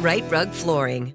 Rite Rug Flooring.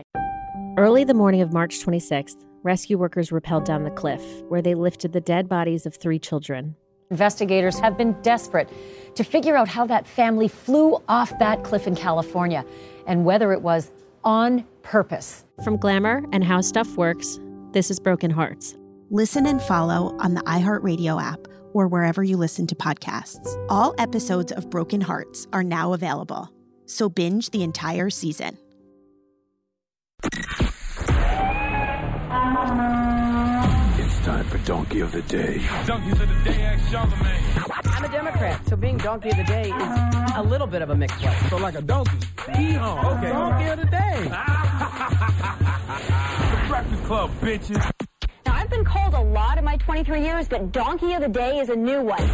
Early the morning of March 26th, rescue workers rappelled down the cliff, where they lifted the dead bodies of three children. Investigators have been desperate to figure out how that family flew off that cliff in California and whether it was on purpose. From Glamour and How Stuff Works, this is Broken Hearts. Listen and follow on the iHeartRadio app or wherever you listen to podcasts. All episodes of Broken Hearts are now available, so binge the entire season. It's time for Donkey of the Day. Donkeys of the Day, ask Charlemagne. I'm a Democrat, so being Donkey of the Day is a little bit of a mixed one. So like a donkey. Yeehaw. Oh, okay. Donkey of the Day. the Breakfast Club, bitches. Now, I've been called a lot in my 23 years, but Donkey of the Day is a new one.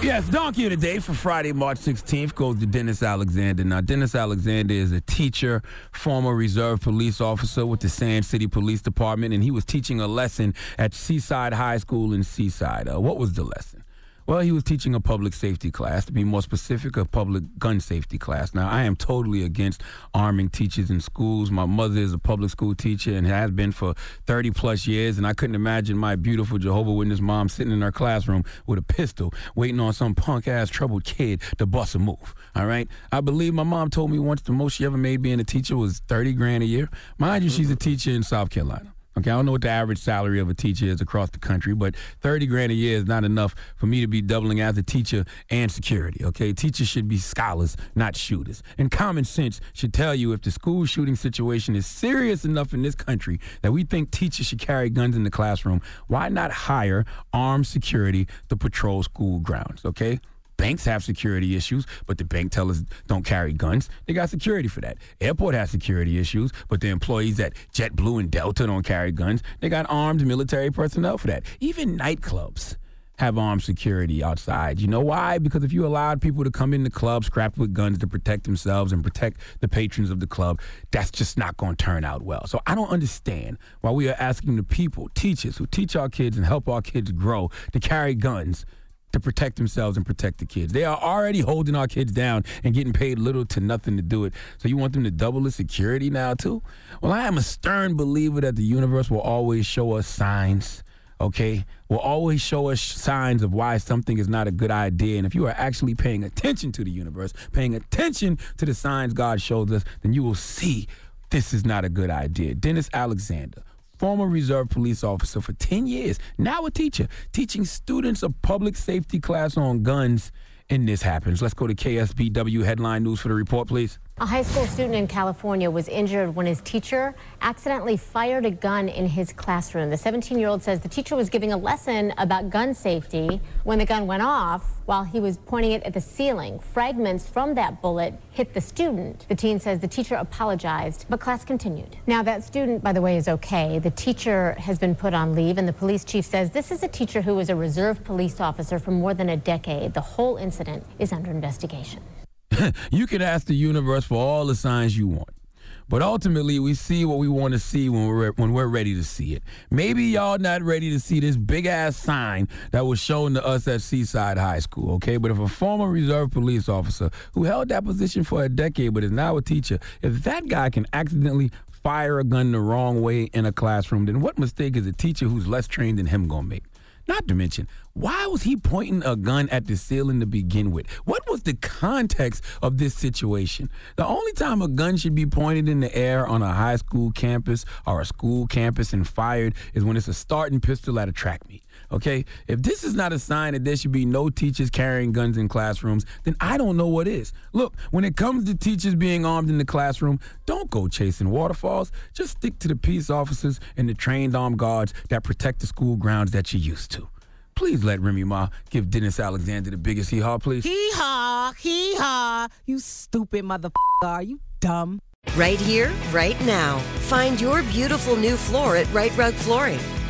Yes, Donkey of the Day for Friday, March 16th goes to Dennis Alexander. Now, Dennis Alexander is a teacher, former reserve police officer with the Sand City Police Department, and he was teaching a lesson at Seaside High School in Seaside. Uh, what was the lesson? Well, he was teaching a public safety class, to be more specific, a public gun safety class. Now, I am totally against arming teachers in schools. My mother is a public school teacher and has been for 30 plus years, and I couldn't imagine my beautiful Jehovah Witness mom sitting in her classroom with a pistol, waiting on some punk ass troubled kid to bust a move. All right? I believe my mom told me once the most she ever made being a teacher was 30 grand a year. Mind you, she's a teacher in South Carolina. Okay, I don't know what the average salary of a teacher is across the country, but 30 grand a year is not enough for me to be doubling as a teacher and security. Okay, teachers should be scholars, not shooters. And common sense should tell you if the school shooting situation is serious enough in this country that we think teachers should carry guns in the classroom, why not hire armed security to patrol school grounds? Okay, Banks have security issues, but the bank tellers don't carry guns. They got security for that. Airport has security issues, but the employees at JetBlue and Delta don't carry guns. They got armed military personnel for that. Even nightclubs have armed security outside. You know why? Because if you allowed people to come into clubs strapped with guns to protect themselves and protect the patrons of the club, that's just not going to turn out well. So I don't understand why we are asking the people, teachers who teach our kids and help our kids grow, to carry guns to protect themselves and protect the kids. They are already holding our kids down and getting paid little to nothing to do it. So you want them to double the security now too? Well, I am a stern believer that the universe will always show us signs okay, will always show us signs of why something is not a good idea. And if you are actually paying attention to the universe, paying attention to the signs God shows us, then you will see this is not a good idea. Dennis Alexander, former reserve police officer for 10 years, now a teacher, teaching students a public safety class on guns. And this happens. Let's go to KSBW headline news for the report, please. A high school student in California was injured when his teacher accidentally fired a gun in his classroom. The 17 year old says the teacher was giving a lesson about gun safety when the gun went off while he was pointing it at the ceiling. Fragments from that bullet hit the student. The teen says the teacher apologized, but class continued. Now, that student, by the way, is okay. The teacher has been put on leave, and the police chief says this is a teacher who was a reserve police officer for more than a decade. The whole incident is under investigation. you can ask the universe for all the signs you want. But ultimately, we see what we want to see when we're when we're ready to see it. Maybe y'all not ready to see this big ass sign that was shown to us at Seaside High School, okay? But if a former reserve police officer who held that position for a decade but is now a teacher, if that guy can accidentally fire a gun the wrong way in a classroom, then what mistake is a teacher who's less trained than him gonna make? Not to mention, why was he pointing a gun at the ceiling to begin with? What was the context of this situation? The only time a gun should be pointed in the air on a high school campus or a school campus and fired is when it's a starting pistol at a track meet. Okay? If this is not a sign that there should be no teachers carrying guns in classrooms, then I don't know what is. Look, when it comes to teachers being armed in the classroom, don't go chasing waterfalls. Just stick to the peace officers and the trained armed guards that protect the school grounds that you're used to. Please let Remy Ma give Dennis Alexander the biggest hee haw, please. Hee haw, hee haw. You stupid motherfucker. Are you dumb? Right here, right now. Find your beautiful new floor at Rite Rug Flooring.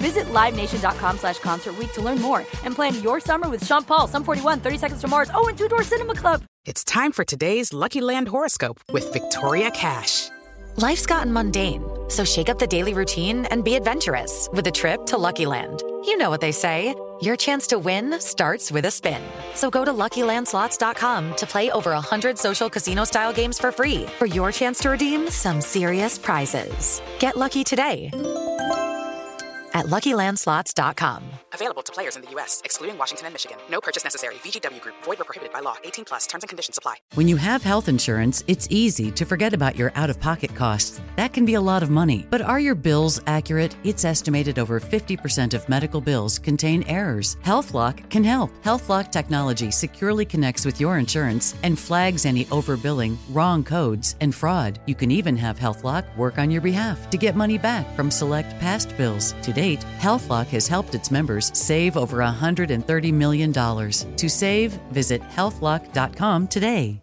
Visit LiveNation.com slash Concert Week to learn more and plan your summer with Sean Paul, Sum 41, 30 Seconds to Mars, oh, and Two Door Cinema Club. It's time for today's Lucky Land horoscope with Victoria Cash. Life's gotten mundane, so shake up the daily routine and be adventurous with a trip to Lucky Land. You know what they say. Your chance to win starts with a spin. So go to LuckyLandSlots.com to play over 100 social casino-style games for free for your chance to redeem some serious prizes. Get lucky today at LuckyLandSlots.com. Available to players in the U.S., excluding Washington and Michigan. No purchase necessary. VGW Group. Void where prohibited by law. 18 plus. Terms and conditions apply. When you have health insurance, it's easy to forget about your out-of-pocket costs. That can be a lot of money. But are your bills accurate? It's estimated over 50% of medical bills contain errors. HealthLock can help. HealthLock technology securely connects with your insurance and flags any overbilling, wrong codes, and fraud. You can even have HealthLock work on your behalf to get money back from select past bills. To date, HealthLock has helped its save over $130 million. To save, visit healthlock.com today.